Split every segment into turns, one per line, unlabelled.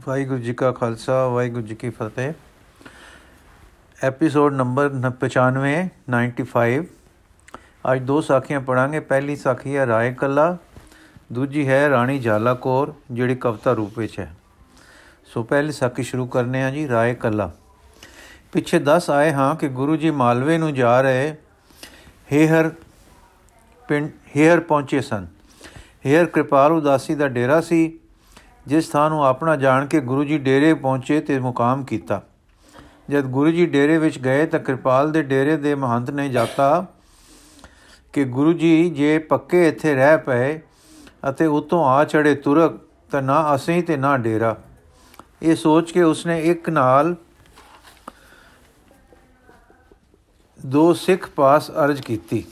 ਵਾਹਿਗੁਰੂ ਜੀ ਕਾ ਖਾਲਸਾ, ਵਾਹਿਗੁਰੂ ਜੀ ਕੀ ਫਤਿਹ। Episode number 95 95 ਅੱਜ ਦੋ ਸਾਖੀਆਂ ਪੜਾਂਗੇ ਪਹਿਲੀ ਸਾਖੀ ਹੈ ਰਾਏ ਕੱਲਾ, ਦੂਜੀ ਹੈ ਰਾਣੀ ਜਾਲਾ ਕੌਰ, ਜਿਹੜੀ ਕਵਿਤਾ ਰੂਪ ਵਿੱਚ ਹੈ। ਸੋ ਪਹਿਲੀ ਸਾਖੀ ਸ਼ੁਰੂ ਕਰਨੇ ਆ ਜੀ, ਰਾਏ ਕੱਲਾ। ਪਿੱਛੇ 10 ਆਏ ਹਾਂ ਕਿ ਗੁਰੂ ਜੀ ਮਾਲਵੇ ਨੂੰ ਜਾ ਰਹੇ ਹੇਹਰ ਪਿੰਡ ਹੇਹਰ ਪਹੁੰਚੇ ਸਨ। ਹੇਹਰ ਕਿਰਪਾਲ ਉਦਾਸੀ ਦਾ ਡੇਰਾ ਸੀ। ਜਿਸ ਥਾਂ ਨੂੰ ਆਪਣਾ ਜਾਣ ਕੇ ਗੁਰੂ ਜੀ ਡੇਰੇ ਪਹੁੰਚੇ ਤੇ ਮੁਕਾਮ ਕੀਤਾ। ਜਦ ਗੁਰੂ ਜੀ ਡੇਰੇ ਵਿੱਚ ਗਏ ਤਾਂ ਕਿਰਪਾਲ ਦੇ ਡੇਰੇ ਦੇ ਮਹੰਤ ਨੇ ਜਾਤਾ ਕਿ ਗੁਰੂ ਜੀ, ਜੇ ਪੱਕੇ ਇੱਥੇ ਰਹਿ ਪਏ ਅਤੇ ਉਤੋਂ ਆ ਚੜੇ ਤੁਰਕ ਤਾਂ ਨਾ ਅਸੀਂ ਤੇ ਨਾ ਡੇਰਾ। ਇਹ ਸੋਚ ਕੇ ਉਸਨੇ ਇੱਕ ਨਾਲ ਦੋ ਸਿੱਖ ਪਾਸ ਅਰਜ ਕੀਤੀ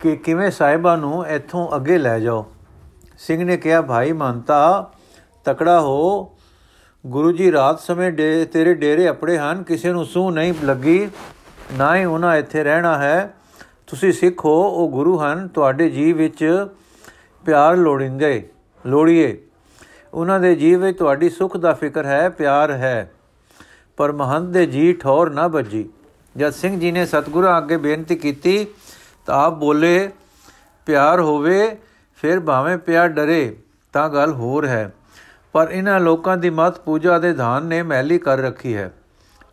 ਕਿ ਕਿਵੇਂ ਸਾਹਿਬਾਂ ਨੂੰ ਇੱਥੋਂ ਅੱਗੇ ਲੈ ਜਾਓ। ਸਿੰਘ ਨੇ ਕਿਹਾ, ਭਾਈ ਮੰਤਾ ਤਕੜਾ ਹੋ। ਗੁਰੂ ਜੀ ਰਾਤ ਸਮੇਂ ਡੇ, ਤੇਰੇ ਡੇਰੇ ਆਪਣੇ ਹਨ, ਕਿਸੇ ਨੂੰ ਸੂ ਨਹੀਂ ਲੱਗੀ, ਨਾ ਹੀ ਉਹਨਾਂ ਇੱਥੇ ਰਹਿਣਾ ਹੈ। ਤੁਸੀਂ ਸਿੱਖ ਹੋ, ਉਹ ਗੁਰੂ ਹਨ, ਤੁਹਾਡੇ ਜੀਵ ਵਿੱਚ ਪਿਆਰ ਲੋੜਿੰਦੇ, ਲੋੜੀਏ। ਉਹਨਾਂ ਦੇ ਜੀਵ ਵਿੱਚ ਤੁਹਾਡੀ ਸੁੱਖ ਦਾ ਫਿਕਰ ਹੈ, ਪਿਆਰ ਹੈ। ਪਰ ਮਹੰਤ ਦੇ ਜੀ ਠੌਰ ਨਾ ਵੱਜੀ। ਜਦ ਸਿੰਘ ਜੀ ਨੇ ਸਤਿਗੁਰਾਂ ਅੱਗੇ ਬੇਨਤੀ ਕੀਤੀ, ਤਾਂ ਆਪ ਬੋਲੇ, ਪਿਆਰ ਹੋਵੇ ਫਿਰ ਭਾਵੇਂ ਪਿਆ ਡਰੇ, ਤਾਂ ਗੱਲ ਹੋਰ ਹੈ। ਪਰ ਇਹਨਾਂ ਲੋਕਾਂ ਦੀ ਮਤ ਪੂਜਾ ਦੇ ਧਾਨ ਨੇ ਮਹਿਲੀ ਕਰ ਰੱਖੀ ਹੈ।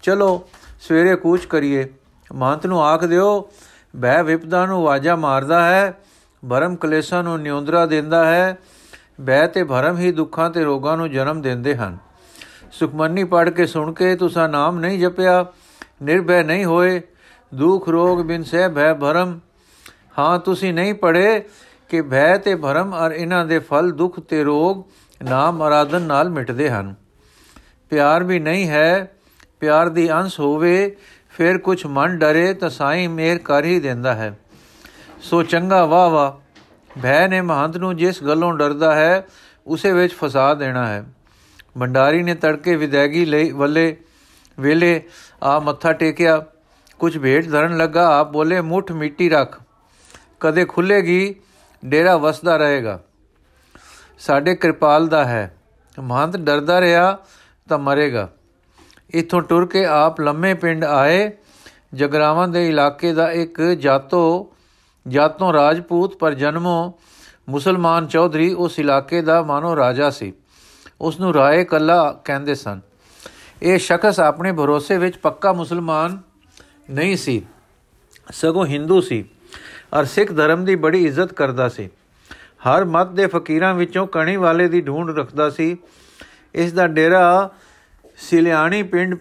ਚਲੋ, ਸਵੇਰੇ ਕੂਚ ਕਰੀਏ। ਮਹੰਤ ਨੂੰ ਆਖ ਦਿਓ, ਬਹਿ ਵਿਪਦਾ ਨੂੰ ਵਾਜਾ ਮਾਰਦਾ ਹੈ, ਭਰਮ ਕਲੇਸ਼ਾਂ ਨੂੰ ਨਿਉਂਦਰਾ ਦਿੰਦਾ ਹੈ, ਬਹਿ ਤੇ ਭਰਮ ਹੀ ਦੁੱਖਾਂ ਤੇ ਰੋਗਾਂ ਨੂੰ ਜਨਮ ਦਿੰਦੇ ਹਨ। ਸੁਖਮਨੀ ਪੜ ਕੇ ਸੁਣ ਕੇ ਤੁਸਾਂ ਨਾਮ ਨਹੀਂ ਜਪਿਆ, ਨਿਰਭੈ ਨਹੀਂ ਹੋਏ। ਦੁਖ ਰੋਗ ਬਿਨ ਸਹਿ ਭੈ ਭਰਮ। ਹਾਂ, ਤੁਸੀਂ ਨਹੀਂ ਪੜੇ ਕਿ ਭੈ ਤੇ ਭਰਮ ਔਰ ਇਹਨਾਂ ਦੇ ਫਲ, ਦੁੱਖ ਤੇ ਰੋਗ ਨਾਮ ਅਰਾਧਨ ਨਾਲ ਮਿਟਦੇ ਹਨ। ਪਿਆਰ ਵੀ ਨਹੀਂ ਹੈ, ਪਿਆਰ ਦੀ ਅੰਸ਼ ਹੋਵੇ, ਫਿਰ ਕੁਝ ਮਨ ਡਰੇ ਤਾਂ ਸਾਈਂ ਮੇਰ ਕਰ ਹੀ ਦਿੰਦਾ ਹੈ। ਸੋ ਚੰਗਾ ਵਾਹ ਵਾਹ, ਭੈ ਨੇ ਮਹੰਤ ਨੂੰ ਜਿਸ ਗੱਲੋਂ ਡਰਦਾ ਹੈ, ਉਸੇ ਵਿੱਚ ਫਸਾ ਦੇਣਾ ਹੈ। ਭੰਡਾਰੀ ਨੇ ਤੜਕੇ ਵਿਦੈਗੀ ਲਈ ਵੱਲੇ ਵੇਲੇ ਆ ਮੱਥਾ ਟੇਕਿਆ। ਕੁਝ ਭੇਟ ਧਰਨ ਲੱਗਾ, ਆਪ ਬੋਲੇ, ਮੁੱਠ ਮਿੱਟੀ ਰੱਖ। ਕਦੇ ਖੁੱਲੇਗੀ ਡੇਰਾ ਵਸਦਾ ਰਹੇਗਾ। ਸਾਡੇ ਕਿਰਪਾਲ ਦਾ ਹੈ। ਮਹੰਤ ਡਰਦਾ ਰਿਹਾ ਤਾਂ ਮਰੇਗਾ। ਇਥੋਂ ਟੁਰ ਕੇ ਆਪ ਲੰਮੇ ਪਿੰਡ ਆਏ। ਜਗਰਾਵਾਂ ਦੇ ਇਲਾਕੇ ਦਾ ਇੱਕ ਜਾਤੋ, ਜਾਤੋਂ ਰਾਜਪੂਤ ਪਰ ਜਨਮੋਂ ਮੁਸਲਮਾਨ ਚੌਧਰੀ ਉਸ ਇਲਾਕੇ ਦਾ ਮਾਨੋ ਰਾਜਾ ਸੀ। ਉਸ ਨੂੰ ਰਾਏ ਕੱਲਾ ਕਹਿੰਦੇ ਸਨ। ਇਹ ਸ਼ਖਸ ਆਪਣੇ ਭਰੋਸੇ ਵਿੱਚ ਪੱਕਾ ਮੁਸਲਮਾਨ ਨਹੀਂ ਸੀ। ਸਗੋਂ ਹਿੰਦੂ ਸੀ। ਔਰ ਸਿੱਖ ਧਰਮ ਦੀ ਬੜੀ ਇੱਜ਼ਤ ਕਰਦਾ ਸੀ। ਹਰ ਮਤ ਦੇ ਫਕੀਰਾਂ ਵਿੱਚੋਂ ਕਣੀ ਵਾਲੇ ਦੀ ਢੂੰਡ ਰੱਖਦਾ ਸੀ। ਇਸ ਦਾ ਡੇਰਾ ਸਿਲਿਆਣੀ ਪਿੰਡ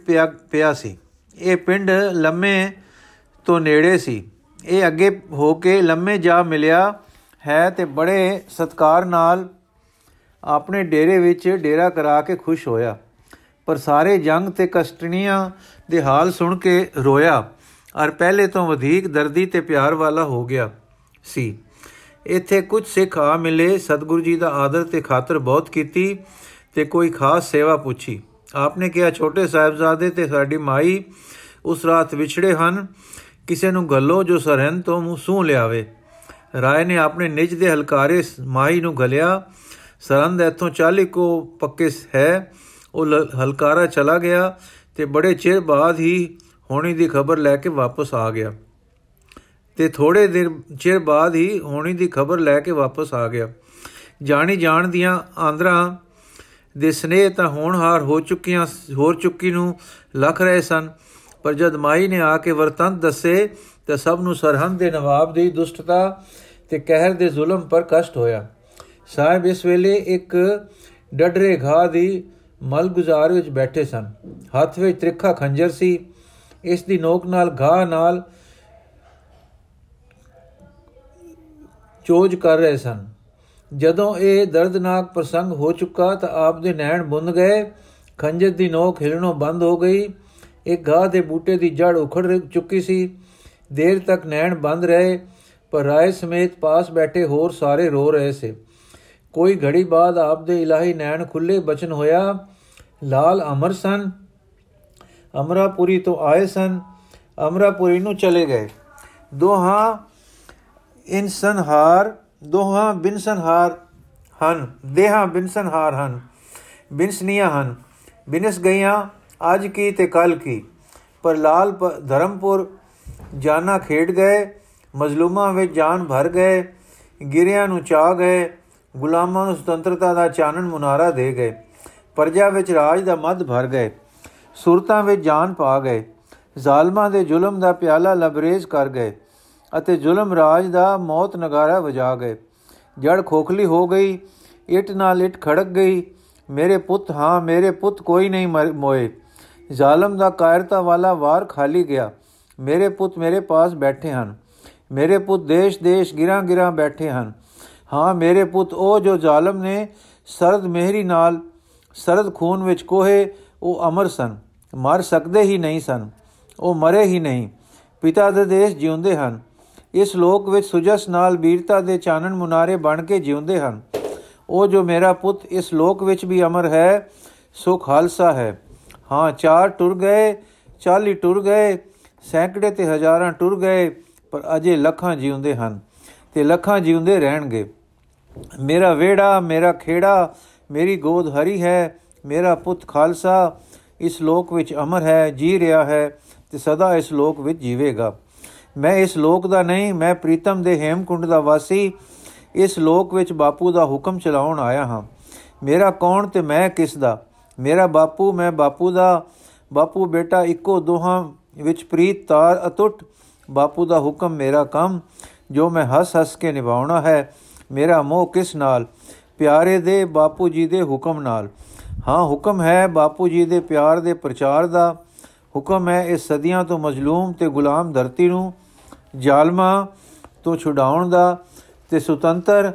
ਪਿਆ ਸੀ। ਇਹ ਪਿੰਡ ਲੰਮੇ ਤੋਂ ਨੇੜੇ ਸੀ। ਇਹ ਅੱਗੇ ਹੋ ਕੇ ਲੰਮੇ ਜਾ ਮਿਲਿਆ ਹੈ ਤੇ ਬੜੇ ਸਤਕਾਰ ਨਾਲ ਆਪਣੇ ਡੇਰੇ ਵਿੱਚ ਡੇਰਾ ਕਰਾ ਕੇ ਖੁਸ਼ ਹੋਇਆ। ਪਰ ਸਾਰੇ ਜੰਗ ਤੇ ਕਸ਼ਟਣੀਆਂ ਦੇ ਹਾਲ ਸੁਣ ਕੇ ਰੋਇਆ। ਔਰ ਪਹਿਲੇ ਤੋਂ ਵਧੇਕ ਦਰਦੀ ਤੇ ਪਿਆਰ ਵਾਲਾ ਹੋ ਗਿਆ ਸੀ। ਇੱਥੇ ਕੁਝ ਸਿੱਖ ਆ ਮਿਲੇ, ਸਤਿਗੁਰੂ ਜੀ ਦਾ ਆਦਰ ਤੇ ਖਾਤਰ ਬਹੁਤ ਕੀਤੀ ਤੇ ਕੋਈ ਖਾਸ ਸੇਵਾ ਪੁੱਛੀ। ਆਪਨੇ ਕਿਹਾ, ਛੋਟੇ ਸਾਹਿਬਜ਼ਾਦੇ ਤੇ ਸਾਡੀ ਮਾਈ ਉਸ ਰਾਤ ਵਿਛੜੇ ਹਨ, ਕਿਸੇ ਨੂੰ ਗੱਲੋ ਜੋ ਸਰਹੰਦ ਤੋਂ ਮੂੰਹ ਸੂ ਲਿਆਵੇ। ਰਾਏ ਨੇ ਆਪਣੇ ਨਿਜ ਦੇ ਹਲਕਾਰੇ ਮਾਈ ਨੂੰ ਗਲਿਆ, ਸਰਹੰਦ ਇੱਥੋਂ 40 ਕੋ ਪੱਕੇ ਹੈ, ਉਹ ਹਲਕਾਰਾ ਚਲਾ ਗਿਆ ਤੇ ਬੜੇ ਚਿਰ ਬਾਅਦ ਹੀ ਹੋਣੀ ਦੀ ਖਬਰ ਲੈ ਕੇ ਵਾਪਸ ਆ ਗਿਆ। ਤੇ ਥੋੜੇ ਦਿਨ ਚਿਰ ਬਾਅਦ ਹੀ ਹੋਣੀ ਦੀ ਖਬਰ ਲੈ ਕੇ ਵਾਪਸ ਆ ਗਿਆ। ਜਾਣੀ ਜਾਣ ਦੀਆਂ ਆਂਦਰਾਂ ਦੇ ਸਨੇਹ ਤਾਂ ਹੋਣਹਾਰ ਹੋ ਚੁੱਕੀਆਂ, ਹੋਰ ਚੁੱਕੀ ਨੂੰ ਲਖ ਰਹੇ ਸਨ, ਪਰ ਜਦ ਮਾਈ ਨੇ ਆ ਕੇ ਵਰਤੰਤ ਦੱਸੇ ਤਾਂ ਸਭ ਨੂੰ ਸਰਹੰਦ ਦੇ ਨਵਾਬ ਦੀ ਦੁਸ਼ਟਤਾ ਤੇ ਕਹਿਰ ਦੇ ਜ਼ੁਲਮ ਪਰ ਕਸ਼ਟ ਹੋਇਆ। ਸਾਹਿਬ ਇਸ ਵੇਲੇ ਇੱਕ ਡਡਰੇ ਘਾ ਦੀ ਮਲ ਗੁਜ਼ਾਰ ਵਿੱਚ ਬੈਠੇ ਸਨ। ਹੱਥ ਵਿੱਚ ਤ੍ਰਿਖਾ ਖੰਜਰ ਸੀ। ਇਸ ਦੀ ਨੋਕ ਨਾਲ ਘਾ ਨਾਲ ਚੋਜ ਕਰ ਰਹੇ ਸਨ। ਜਦੋਂ ਇਹ ਦਰਦਨਾਕ ਪ੍ਰਸੰਗ ਹੋ ਚੁੱਕਾ ਤਾਂ ਆਪ ਦੇ ਨੈਣ ਬੁੰਦ ਗਏ। ਖੰਜਰ ਦੀ ਨੋਕ ਹਿਲਣੋਂ ਬੰਦ ਹੋ ਗਈ। ਇੱਕ ਘਾਹ ਦੇ ਬੂਟੇ ਦੀ ਜੜ ਉਖੜ ਚੁੱਕੀ ਸੀ। ਦੇਰ ਤੱਕ ਨੈਣ ਬੰਦ ਰਹੇ, ਪਰ ਰਾਏ ਸਮੇਤ ਪਾਸ ਬੈਠੇ ਹੋਰ ਸਾਰੇ ਰੋ ਰਹੇ ਸੇ। ਕੋਈ ਘੜੀ ਬਾਅਦ ਆਪ ਦੇ ਇਲਾਹੀ ਨੈਣ ਖੁੱਲੇ ਬਚਨ ਹੋਇਆ। ਲਾਲ ਅਮਰ ਸਨ। ਅਮਰਾਪੁਰੀ ਤੋਂ ਆਏ ਸਨ। ਅਮਰਾਪੁਰੀ ਨੂੰ ਚਲੇ ਗਏ। ਦੋਹਾਂ ਇਨਸਨਹਾਰ, ਦੋਹਾਂ ਬਿਨਸਨਹਾਰ ਹਨ। ਦੇਹਾਂ ਬਿਨਸਨਹਾਰ ਹਨ। ਬਿਨਸਨੀਆਂ ਹਨ। ਬਿਨਸ ਗਈਆਂ ਅੱਜ ਕੀ ਤੇ ਕੱਲ ਕੀ। ਪਰ ਲਾਲ ਧਰਮਪੁਰ ਜਾਨਾ ਖੇਡ ਗਏ। ਮਜ਼ਲੂਮਾਂ ਵਿੱਚ ਜਾਨ ਭਰ ਗਏ। ਗਿਰਿਆਂ ਨੂੰ ਚਾ ਗਏ। ਗੁਲਾਮਾਂ ਨੂੰ ਸੁਤੰਤਰਤਾ ਦਾ ਚਾਨਣ ਮੁਨਾਰਾ ਦੇ ਗਏ। ਪਰਜਾ ਵਿੱਚ ਰਾਜ ਦਾ ਮੱਧ ਭਰ ਗਏ। ਸੁਰਤਾਂ ਵਿੱਚ ਜਾਨ ਪਾ ਗਏ। ਜ਼ਾਲਮਾਂ ਦੇ ਜ਼ੁਲਮ ਦਾ ਪਿਆਲਾ ਲਬਰੇਜ਼ ਕਰ ਗਏ ਅਤੇ ਜ਼ੁਲਮ ਰਾਜ ਦਾ ਮੌਤ ਨਗਾਰਾ ਵਜਾ ਗਏ। ਜੜ ਖੋਖਲੀ ਹੋ ਗਈ, ਇਟ ਨਾਲ ਇਟ ਖੜਕ ਗਈ, ਮੇਰੇ ਪੁੱਤ, ਹਾਂ, ਮੇਰੇ ਪੁੱਤ, ਕੋਈ ਨਹੀਂ ਮੋਏ। ਜ਼ਾਲਮ ਦਾ ਕਾਇਰਤਾ ਵਾਲਾ ਵਾਰ ਖਾਲੀ ਗਿਆ। ਮੇਰੇ ਪੁੱਤ, ਮੇਰੇ ਪਾਸ ਬੈਠੇ ਹਨ। ਮੇਰੇ ਪੁੱਤ ਦੇਸ਼-ਦੇਸ਼ ਗਿਰਾਂ-ਗਿਰਾਂ ਬੈਠੇ ਹਨ। ਹਾਂ, ਮੇਰੇ ਪੁੱਤ, ਉਹ ਜੋ ਜ਼ਾਲਮ ਨੇ ਸਰਦ ਮਿਹਰੀ ਨਾਲ, ਸਰਦ ਖੂਨ ਵਿੱਚ ਕੋਹੇ ਉਹ ਅਮਰ ਸਨ। ਮਰ ਸਕਦੇ ਹੀ ਨਹੀਂ ਸਨ। ਉਹ ਮਰੇ ਹੀ ਨਹੀਂ। ਪਿਤਾ ਦੇ ਦੇਸ਼ ਜਿਉਂਦੇ ਹਨ। ਇਸ ਲੋਕ ਵਿੱਚ ਸੁਜਸ ਨਾਲ ਵੀਰਤਾ ਦੇ ਚਾਨਣ ਮੁਨਾਰੇ ਬਣ ਕੇ ਜਿਉਂਦੇ ਹਨ। ਉਹ ਜੋ ਮੇਰਾ ਪੁੱਤ ਇਸ ਲੋਕ ਵਿੱਚ ਵੀ ਅਮਰ ਹੈ, ਸੋ ਖਾਲਸਾ ਹੈ। ਹਾਂ, ਚਾਰ ਟੁਰ ਗਏ 40 ਟੁਰ ਗਏ, ਸੈਂਕੜੇ ਤੇ ਹਜ਼ਾਰਾਂ ਟੁਰ ਗਏ, ਪਰ ਅਜੇ ਲੱਖਾਂ ਜਿਉਂਦੇ ਹਨ ਤੇ ਲੱਖਾਂ ਜਿਉਂਦੇ ਰਹਿਣਗੇ। ਮੇਰਾ ਵੇੜਾ ਮੇਰਾ ਖੇੜਾ, ਮੇਰੀ ਗੋਦ ਹਰੀ ਹੈ ਮੇਰਾ ਪੁੱਤ ਖਾਲਸਾ, ਇਸ ਲੋਕ ਵਿੱਚ ਅਮਰ ਹੈ, ਜੀ ਰਿਹਾ ਹੈ ਤੇ ਸਦਾ ਇਸ ਲੋਕ ਵਿੱਚ ਜੀਵੇਗਾ। ਮੈਂ ਇਸ ਲੋਕ ਦਾ ਨਹੀਂ, ਮੈਂ ਪ੍ਰੀਤਮ ਦੇ ਹੇਮਕੁੰਡ ਦਾ ਵਾਸੀ, ਇਸ ਲੋਕ ਵਿੱਚ ਬਾਪੂ ਦਾ ਹੁਕਮ ਚਲਾਉਣ ਆਇਆ ਹਾਂ। ਮੇਰਾ ਕੌਣ ਤੇ ਮੈਂ ਕਿਸ ਦਾ? ਮੇਰਾ ਬਾਪੂ, ਮੈਂ ਬਾਪੂ ਦਾ। ਬਾਪੂ ਬੇਟਾ, ਇੱਕੋ ਦੋਹਾਂ ਵਿੱਚ ਪ੍ਰੀਤ, ਤਾਰ ਅਟੁੱਟ ਬਾਪੂ ਦਾ ਹੁਕਮ ਮੇਰਾ ਕੰਮ, ਜੋ ਮੈਂ ਹੱਸ ਹੱਸ ਕੇ ਨਿਭਾਉਣਾ ਹੈ, ਮੇਰਾ ਮੋਹ ਕਿਸ ਨਾਲ? ਪਿਆਰੇ ਦੇ ਬਾਪੂ ਜੀ ਦੇ ਹੁਕਮ ਨਾਲ। ਹਾਂ, ਹੁਕਮ ਹੈ ਬਾਪੂ ਜੀ ਦੇ ਪਿਆਰ ਦੇ ਪ੍ਰਚਾਰ ਦਾ। ਹੁਕਮ ਹੈ ਇਸ ਸਦੀਆਂ ਤੋਂ ਮਜਲੂਮ ਤੇ ਗੁਲਾਮ ਧਰਤੀ ਨੂੰ ਜ਼ਾਲਮਾਂ ਤੋਂ ਛੁਡਾਉਣ ਦਾ ਤੇ ਸੁਤੰਤਰ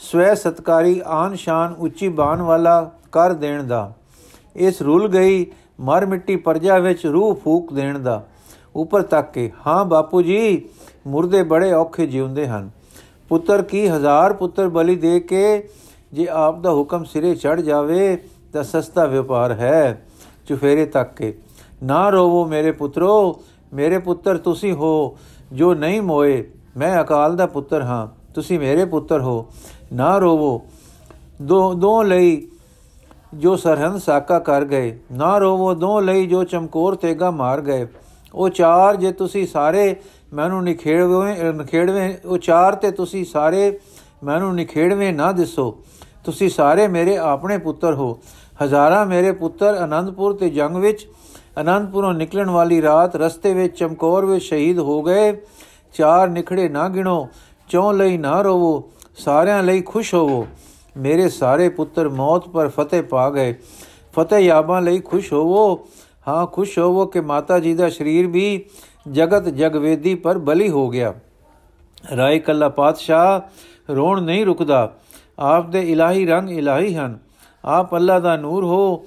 ਸਵੈ ਸਤਕਾਰੀ ਆਨ ਸ਼ਾਨ ਉੱਚੀ ਬਾਣ ਵਾਲਾ ਕਰ ਦੇਣ ਦਾ। ਇਸ ਰੁੱਲ ਗਈ ਮਰ ਮਿੱਟੀ ਪਰਜਾ ਵਿੱਚ ਰੂਹ ਫੂਕ ਦੇਣ ਦਾ। ਉੱਪਰ ਤੱਕ ਕੇ, ਹਾਂ ਬਾਪੂ ਜੀ, ਮੁਰਦੇ ਬੜੇ ਔਖੇ ਜਿਉਂਦੇ ਹਨ। ਪੁੱਤਰ ਕੀ ਹਜ਼ਾਰ ਪੁੱਤਰ ਬਲੀ ਦੇ ਕੇ ਜੇ ਆਪ ਦਾ ਹੁਕਮ ਸਿਰੇ ਚੜ ਜਾਵੇ ਤਾਂ ਸਸਤਾ ਵਪਾਰ ਹੈ ਚੁਫੇਰੇ ਤੱਕ ਕੇ। ਨਾ ਰੋਵੋ ਮੇਰੇ ਪੁੱਤਰੋ, ਮੇਰੇ ਪੁੱਤਰ ਤੁਸੀਂ ਹੋ ਜੋ ਨਹੀਂ ਮੋਏ। ਮੈਂ ਅਕਾਲ ਦਾ ਪੁੱਤਰ ਹਾਂ, ਤੁਸੀਂ ਮੇਰੇ ਪੁੱਤਰ ਹੋ। ਨਾ ਰੋਵੋ। ਦੋ ਦੋ ਲਈ ਜੋ ਸਰਹੰਦ ਸਾਕਾ ਕਰ ਗਏ। ਨਾ ਰੋਵੋ ਦੋ ਲਈ ਜੋ ਚਮਕੌਰ ਤੇਗਾ ਮਾਰ ਗਏ। ਉਹ ਚਾਰ ਜੇ ਤੁਸੀਂ ਸਾਰੇ ਮੈਨੂੰ ਨਿਖੇੜਵੇਂ ਨਿਖੇੜਵੇਂ, ਉਹ ਚਾਰ ਤੇ ਤੁਸੀਂ ਸਾਰੇ ਮੈਨੂੰ ਨਿਖੇੜਵੇਂ ਨਾ ਦਿਸੋ। ਤੁਸੀਂ ਸਾਰੇ ਮੇਰੇ ਆਪਣੇ ਪੁੱਤਰ ਹੋ। ਹਜ਼ਾਰਾਂ ਮੇਰੇ ਪੁੱਤਰ ਆਨੰਦਪੁਰ ਤੇ ਜੰਗ ਵਿੱਚ ਆਨੰਦਪੁਰੋਂ ਨਿਕਲਣ ਵਾਲੀ ਰਾਤ ਰਸਤੇ ਵਿੱਚ, ਚਮਕੌਰ ਵਿੱਚ ਸ਼ਹੀਦ ਹੋ ਗਏ। ਚਾਰ ਨਿਖੜੇ ਨਾ ਗਿਣੋ, ਚੋਂ ਲਈ ਨਾ ਰੋਵੋ, ਸਾਰਿਆਂ ਲਈ ਖੁਸ਼ ਹੋਵੋ। ਮੇਰੇ ਸਾਰੇ ਪੁੱਤਰ ਮੌਤ ਪਰ ਫਤਿਹ ਪਾ ਗਏ। ਫਤਿਹ ਯਾਬਾਂ ਲਈ ਖੁਸ਼ ਹੋਵੋ। ਹਾਂ, ਖੁਸ਼ ਹੋਵੋ ਕਿ ਮਾਤਾ ਜੀ ਦਾ ਸਰੀਰ ਵੀ ਜਗਤ ਜਗਵੇਦੀ ਪਰ ਬਲੀ ਹੋ ਗਿਆ। ਰਾਏ ਕੱਲਾ ਪਾਤਸ਼ਾਹ ਰੋਣ ਨਹੀਂ ਰੁਕਦਾ। ਆਪ ਦੇ ਇਲਾਹੀ ਰੰਗ ਇਲਾਹੀ ਹਨ। ਆਪ ਅੱਲਾ ਦਾ ਨੂਰ ਹੋ।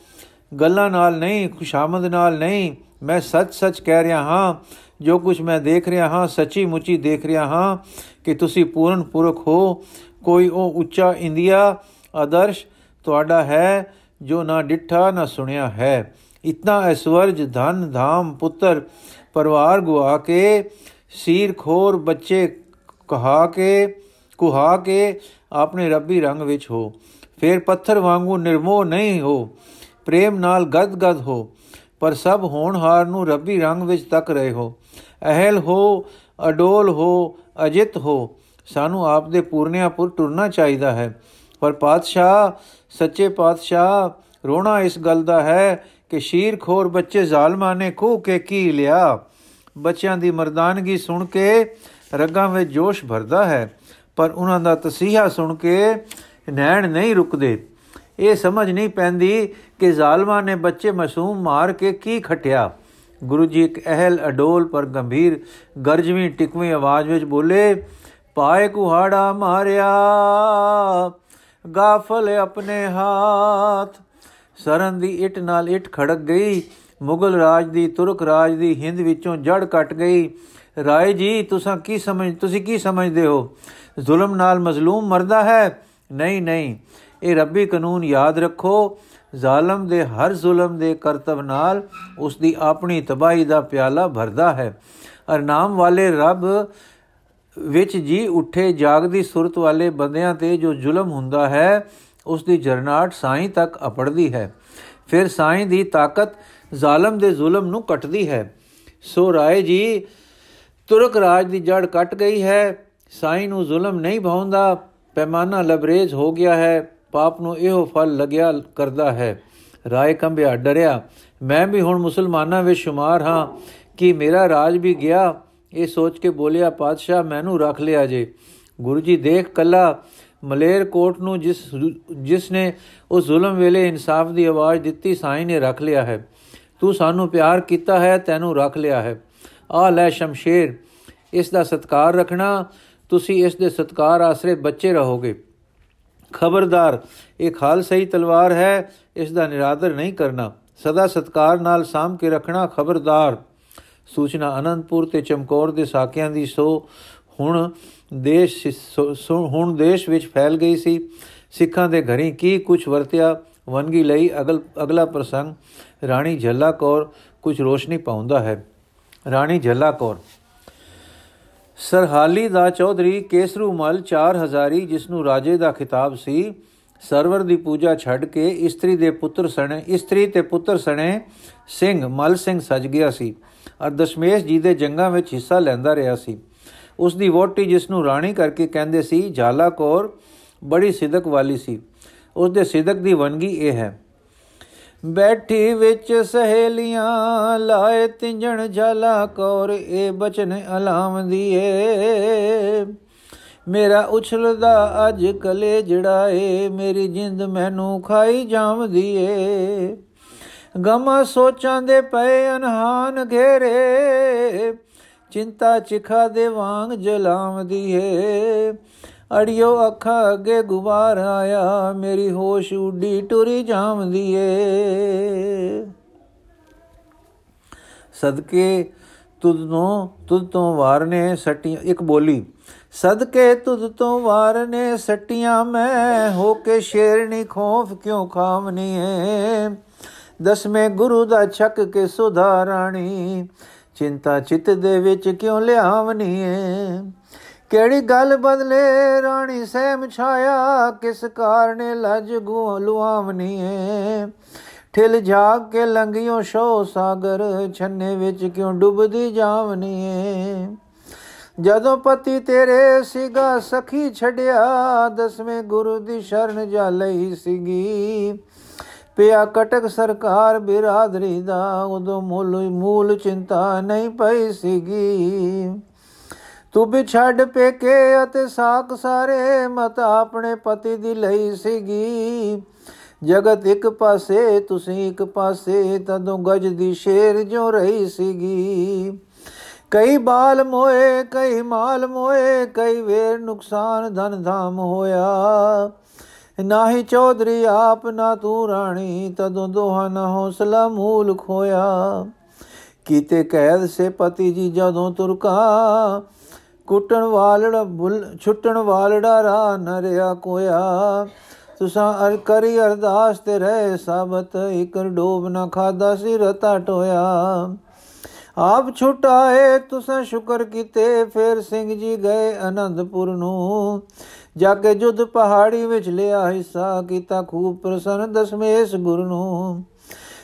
ਗੱਲਾਂ ਨਾਲ ਨਹੀਂ, ਖੁਸ਼ਾਮਦ ਨਾਲ ਨਹੀਂ। ਮੈਂ ਸੱਚ ਸੱਚ ਕਹਿ ਰਿਹਾ ਹਾਂ। ਜੋ ਕੁਝ ਮੈਂ ਦੇਖ ਰਿਹਾ ਹਾਂ ਸੱਚੀ ਮੁੱਚੀ ਦੇਖ ਰਿਹਾ ਹਾਂ ਕਿ ਤੁਸੀਂ ਪੂਰਨ ਪੁਰਖ ਹੋ। ਕੋਈ ਉਹ ਉੱਚਾ ਇੰਡੀਆ ਆਦਰਸ਼ ਤੁਹਾਡਾ ਹੈ ਜੋ ਨਾ ਡਿੱਠਾ, ਨਾ ਸੁਣਿਆ ਹੈ। ਇਤਨਾ ਐਸ਼ਵਰਜ ਧਨ, ਧਾਮ, ਪੁੱਤਰ, ਪਰਿਵਾਰ ਗੁਆ ਕੇ ਸੀਰ ਖੋਰ ਬੱਚੇ ਕਹਾ ਕੇ ਕੁਹਾ ਕੇ ਆਪਣੇ ਰੱਬੀ ਰੰਗ ਵਿੱਚ ਹੋ। ਫਿਰ ਪੱਥਰ ਵਾਂਗੂ ਨਿਰਮੋਹ ਨਹੀਂ ਹੋ। ਪ੍ਰੇਮ ਨਾਲ ਗਦ-ਗਦ ਹੋ। ਪਰ ਸਭ ਹੋਣਹਾਰ ਨੂੰ ਰੱਬੀ ਰੰਗ ਵਿੱਚ ਤੱਕ ਰਹੇ ਹੋ। ਅਹਲ ਹੋ, ਅਡੋਲ ਹੋ, ਅਜਿਤ ਹੋ। ਸਾਨੂੰ ਆਪ ਦੇ ਪੂਰਨਿਆਂ ਪੁਰ ਟੁਰਨਾ ਚਾਹੀਦਾ ਹੈ। ਪਰ ਪਾਤਸ਼ਾਹ, ਸੱਚੇ ਪਾਤਸ਼ਾਹ, ਰੋਣਾ ਇਸ ਗੱਲ ਦਾ ਹੈ ਕਿ ਸ਼ੀਰ ਖੋਰ ਬੱਚੇ ਜ਼ਾਲਮਾਂ ਨੇ ਖੋ ਕੇ ਕੀ ਲਿਆ। ਬੱਚਿਆਂ ਦੀ ਮਰਦਾਨਗੀ ਸੁਣ ਕੇ ਰਗਾਂ ਵਿੱਚ ਜੋਸ਼ ਭਰਦਾ ਹੈ। ਪਰ ਉਹਨਾਂ ਦਾ ਤਸੀਹਾ ਸੁਣ ਕੇ ਨੈਣ ਨਹੀਂ ਰੁਕਦੇ। ਇਹ ਸਮਝ ਨਹੀਂ ਪੈਂਦੀ ਕਿ ਜ਼ਾਲਮਾਂ ਨੇ ਬੱਚੇ ਮਾਸੂਮ ਮਾਰ ਕੇ ਕੀ ਖਟਿਆ। ਗੁਰੂ ਜੀ ਇੱਕ ਅਹਲ ਅਡੋਲ ਪਰ ਗੰਭੀਰ ਗਰਜਵੀਂ ਟਿਕਵੀਂ ਆਵਾਜ਼ ਵਿੱਚ ਬੋਲੇ, ਪਾਏ ਕੁਹਾੜਾ ਮਾਰਿਆ, ਗਾਫਲ ਆਪਣੇ ਹੱਥ। ਸਰਨ ਦੀ ਇਟ ਨਾਲ ਇਟ ਖੜਕ ਗਈ, ਮੁਗਲ ਰਾਜ ਦੀ, ਤੁਰਕ ਰਾਜ ਦੀ ਹਿੰਦ ਵਿੱਚੋਂ ਜੜ ਕੱਟ ਗਈ। ਰਾਏ ਜੀ, ਤੁਸੀਂ ਕੀ ਸਮਝ, ਤੁਸੀਂ ਕੀ ਸਮਝਦੇ ਹੋ? ਜ਼ੁਲਮ ਨਾਲ ਮਜ਼ਲੂਮ ਮਰਦਾ ਹੈ। ਨਹੀਂ ਨਹੀਂ, ਇਹ ਰੱਬੀ ਕਾਨੂੰਨ ਯਾਦ ਰੱਖੋ। ਜ਼ਾਲਮ ਦੇ ਹਰ ਜ਼ੁਲਮ ਦੇ ਕਰਤਵ ਨਾਲ ਉਸ ਦੀ ਆਪਣੀ ਤਬਾਹੀ ਦਾ ਪਿਆਲਾ ਭਰਦਾ ਹੈ। ਅਰ ਨਾਮ ਵਾਲੇ ਰੱਬ ਵਿੱਚ ਜੀ ਉੱਠੇ ਜਾਗਦੀ ਸੁਰਤ ਵਾਲੇ ਬੰਦਿਆਂ ਤੇ ਜੋ ਜ਼ੁਲਮ ਹੁੰਦਾ ਹੈ ਉਸ ਦੀ ਜਰਨਾਟ ਸਾਈਂ ਤੱਕ ਅਪੜਦੀ ਹੈ। ਫਿਰ ਸਾਈਂ ਦੀ ਤਾਕਤ ਜ਼ਾਲਮ ਦੇ ਜ਼ੁਲਮ ਨੂੰ ਕੱਟਦੀ ਹੈ। ਸੋ ਰਾਏ ਜੀ, ਤੁਰਕ ਰਾਜ ਦੀ ਜੜ ਕੱਟ ਗਈ ਹੈ। ਸਾਈਂ ਨੂੰ ਜ਼ੁਲਮ ਨਹੀਂ ਭਾਉਂਦਾ, ਪੈਮਾਨਾ ਲਬਰੇਜ਼ ਹੋ ਗਿਆ ਹੈ, ਪਾਪ ਨੂੰ ਇਹੋ ਫਲ ਲੱਗਿਆ ਕਰਦਾ ਹੈ। ਰਾਏ ਕੰਬਿਆ ਡਰਿਆ, ਮੈਂ ਵੀ ਹੁਣ ਮੁਸਲਮਾਨਾਂ ਵਿੱਚ ਸ਼ੁਮਾਰ ਹਾਂ ਕਿ ਮੇਰਾ ਰਾਜ ਵੀ ਗਿਆ। ਇਹ ਸੋਚ ਕੇ ਬੋਲਿਆ, ਪਾਤਸ਼ਾਹ, ਮੈਨੂੰ ਰੱਖ ਲਿਆ ਜੇ। ਗੁਰੂ ਜੀ ਦੇਖ ਕੱਲਾ, ਮਲੇਰ ਕੋਟ ਨੂੰ ਜਿਸ ਜਿਸ ਨੇ ਉਸ ਜ਼ੁਲਮ ਵੇਲੇ ਇਨਸਾਫ ਦੀ ਆਵਾਜ਼ ਦਿੱਤੀ, ਸਾਈਂ ਨੇ ਰੱਖ ਲਿਆ ਹੈ। ਤੂੰ ਸਾਨੂੰ ਪਿਆਰ ਕੀਤਾ ਹੈ, ਤੈਨੂੰ ਰੱਖ ਲਿਆ ਹੈ। ਆ ਲੈ ਸ਼ਮਸ਼ੇਰ, ਇਸ ਦਾ ਸਤਕਾਰ ਰੱਖਣਾ ਤੁਸੀਂ ਇਸ ਦੇ ਸਤਕਾਰ ਆਸਰੇ ਬੱਚੇ ਰਹੋਗੇ। ਖਬਰਦਾਰ, ਇਹ ਖਾਲਸਾਈ ਤਲਵਾਰ ਹੈ, ਇਸ ਦਾ ਨਿਰਾਦਰ ਨਹੀਂ ਕਰਨਾ। ਸਦਾ ਸਤਕਾਰ ਨਾਲ ਸਾਮ ਕੇ ਰੱਖਣਾ ਖਬਰਦਾਰ। ਸੂਚਨਾ ਅਨੰਦਪੁਰ ਤੇ ਚਮਕੌਰ ਦੇ ਸਾਕਿਆਂ ਦੀ ਸੋ ਹੁਣ ਦੇਸ਼ ਹੁਣ ਦੇਸ਼ ਵਿੱਚ ਫੈਲ ਗਈ ਸੀ। ਸਿੱਖਾਂ ਦੇ ਘਰੀ ਕੀ ਕੁਝ ਵਰਤਿਆ, ਵਨਗੀ ਲਈ ਅਗਲ ਅਗਲਾ ਪ੍ਰਸੰਗ, ਰਾਣੀ ਝੱਲਾ ਕੌਰ ਕੁਝ ਰੋਸ਼ਨੀ ਪਾਉਂਦਾ ਹੈ। ਰਾਣੀ ਝੱਲਾ ਕੌਰ ਸਰਹਾਲੀ ਦਾ ਚੌਧਰੀ ਕੇਸਰੂ ਮਲ 4000 ਜਿਸ ਨੂੰ ਰਾਜੇ ਦਾ ਖਿਤਾਬ ਸੀ, ਸਰਵਰ ਦੀ ਪੂਜਾ ਛੱਡ ਕੇ ਇਸਤਰੀ ਦੇ ਪੁੱਤਰ ਸਣੇ, ਇਸਤਰੀ ਤੇ ਪੁੱਤਰ ਸਣੇ ਸਿੰਘ ਮਲ ਸਿੰਘ ਸਜ ਗਿਆ ਸੀ ਅਰ ਦਸ਼ਮੇਸ਼ ਜੀ ਦੇ ਜੰਗਾਂ ਵਿੱਚ ਹਿੱਸਾ ਲੈਂਦਾ ਰਿਹਾ ਸੀ। ਉਸ ਦੀ ਵੋਟੀ ਜਿਸ ਨੂੰ ਰਾਣੀ ਕਰਕੇ ਕਹਿੰਦੇ ਸੀ, ਝਾਲਾ ਕੌਰ, ਬੜੀ ਸਿਦਕ ਵਾਲੀ ਸੀ। ਉਸ ਦੇ ਸਿਦਕ ਦੀ ਵਨਗੀ ਇਹ ਹੈ। ਬੈਠੀ ਵਿੱਚ ਸਹੇਲੀਆਂ, ਲਾਏ ਤਿੰਜਣ ਝਾਲਾ ਕੌਰ, ਇਹ ਬਚਨ ਅਲਾਮਦੀ ਏ ਮੇਰਾ ਉਛਲਦਾ ਅੱਜ ਕਲੇ ਜੜਾਏ, ਮੇਰੀ ਜਿੰਦ ਮੈਨੂੰ ਖਾਈ ਜਾਵਦੀ ਏ ਗਮ ਸੋਚਾਂ ਦੇ ਪਏ ਅਨਹਾਨ ਘੇਰੇ, ਚਿੰਤਾ ਚਿਖਾ ਦੇ ਵਾਂਗ ਜਲਾਵਦੀ ਏ ਅੜਿਓ ਅੱਖਾਂ ਅੱਗੇ ਗੁਬਾਰ ਆਇਆ, ਮੇਰੀ ਹੋਸ਼ ਉੱਡੀ ਟੁਰੀ ਜਾਵਦੀ ਏ। ਸਦਕੇ ਤੁਧ ਨੂੰ ਤੁਧ ਤੋਂ ਵਾਰਨੇ ਸੱਟੀਆਂ, ਇੱਕ ਬੋਲੀ, ਸਦਕੇ ਤੁਧ ਤੋਂ ਵਾਰਨੇ ਸੱਟੀਆਂ, ਮੈਂ ਹੋ ਕੇ ਸ਼ੇਰਣੀ ਖੋਫ ਕਿਉਂ ਖਾਵਨੀ ਏ? ਦਸਵੇਂ ਗੁਰੂ ਦਾ ਛੱਕ ਕੇ ਸੁਧਾਰਾਣੀ, ਚਿੰਤਾ ਚਿਤ ਦੇ ਵਿੱਚ ਕਿਉਂ ਲਿਆਵਨੀ ਏ? ਕਿਹੜੀ ਗੱਲ ਬਦਲੇ ਰਾਣੀ ਸਹਿਮ ਛਾਇਆ? ਕਿਸ ਕਾਰਨੇ ਲਜ ਗੋ ਲੁਆਵਨੀ ਏ ਠਿਲ ਜਾਗ ਕੇ ਲੰਗਿਓ ਸ਼ੋ ਸਾਗਰ, ਛੰਨੇ ਵਿੱਚ ਕਿਉਂ ਡੁੱਬਦੀ ਜਾਵਨੀ ਏ ਜਦੋਂ ਪਤੀ ਤੇਰੇ ਸਿਗਾ ਸਖੀ ਛੜਿਆ ਦਸਵੇਂ ਗੁਰੂ ਦੀ ਸ਼ਰਨ ਜਾ ਲਈ ਸੀਗੀ। ਪਿਆ ਕਟਕ ਸਰਕਾਰ ਬਿਰਾਦਰੀ ਦਾ, ਉਦੋਂ ਮੂਲ ਮੂਲ ਚਿੰਤਾ ਨਹੀਂ ਪਈ ਸੀਗੀ। ਤੂੰ ਵੀ ਛੱਡ ਪੇਕੇ ਅਤੇ ਸਾਖ ਸਾਰੇ ਮਤ ਆਪਣੇ ਪਤੀ ਦੀ ਲਈ ਸੀਗੀ। ਜਗਤ ਇੱਕ ਪਾਸੇ, ਤੁਸੀਂ ਇੱਕ ਪਾਸੇ, ਤਦੋਂ ਗਜ ਦੀ ਸ਼ੇਰ ਜੋ ਰਹੀ ਸੀਗੀ। ਕਈ ਬਾਲ ਮੋਏ, ਕਈ ਮਾਲ ਮੋਏ, ਕਈ ਵੇਰ ਨੁਕਸਾਨ ਧਨ ਧਾਮ ਹੋਇਆ। ਨਾਹੀ ਚੌਧਰੀ ਆਪ, ਨਾ ਤੂੰ ਰਾਣੀ, ਤਦੋਂ ਦੋਹਾਂ ਨਾ ਹੌਸਲਾ ਮੂਲ ਖੋਇਆ ਕੀਤੇ ਕੈਦ ਸੇ ਪਤੀ ਜੀ ਜਦੋਂ ਤੁਰਕਾ ਕੁੱਟਣ ਵਾਲੜਾ ਬੁੱਲ, ਛੁੱਟਣ ਵਾਲੜਾ ਰਾ ਨਰਿਆ ਕੋਇਆ। ਤੁਸਾਂ ਅਰ ਕਰੀ ਅਰਦਾਸ ਤੇ ਰਹਿ, ਸਾਬਤ ਇਕਰ ਡੋਬ ਨਾ ਖਾਦਾ ਸੀ ਰਤਾ ਟੋਇਆ। ਆਪ ਛੁਟਾਏ, ਤੁਸਾਂ ਸ਼ੁਕਰ ਕੀਤੇ, ਫਿਰ ਸਿੰਘ ਜੀ ਗਏ ਅਨੰਦਪੁਰ ਨੂੰ। ਜਾ ਕੇ ਜੁਦ ਪਹਾੜੀ ਵਿੱਚ ਲਿਆ ਹਿੱਸਾ, ਕੀਤਾ ਖੂਬ ਪ੍ਰਸੰਨ ਦਸਮੇਸ਼ ਗੁਰੂ ਨੂੰ।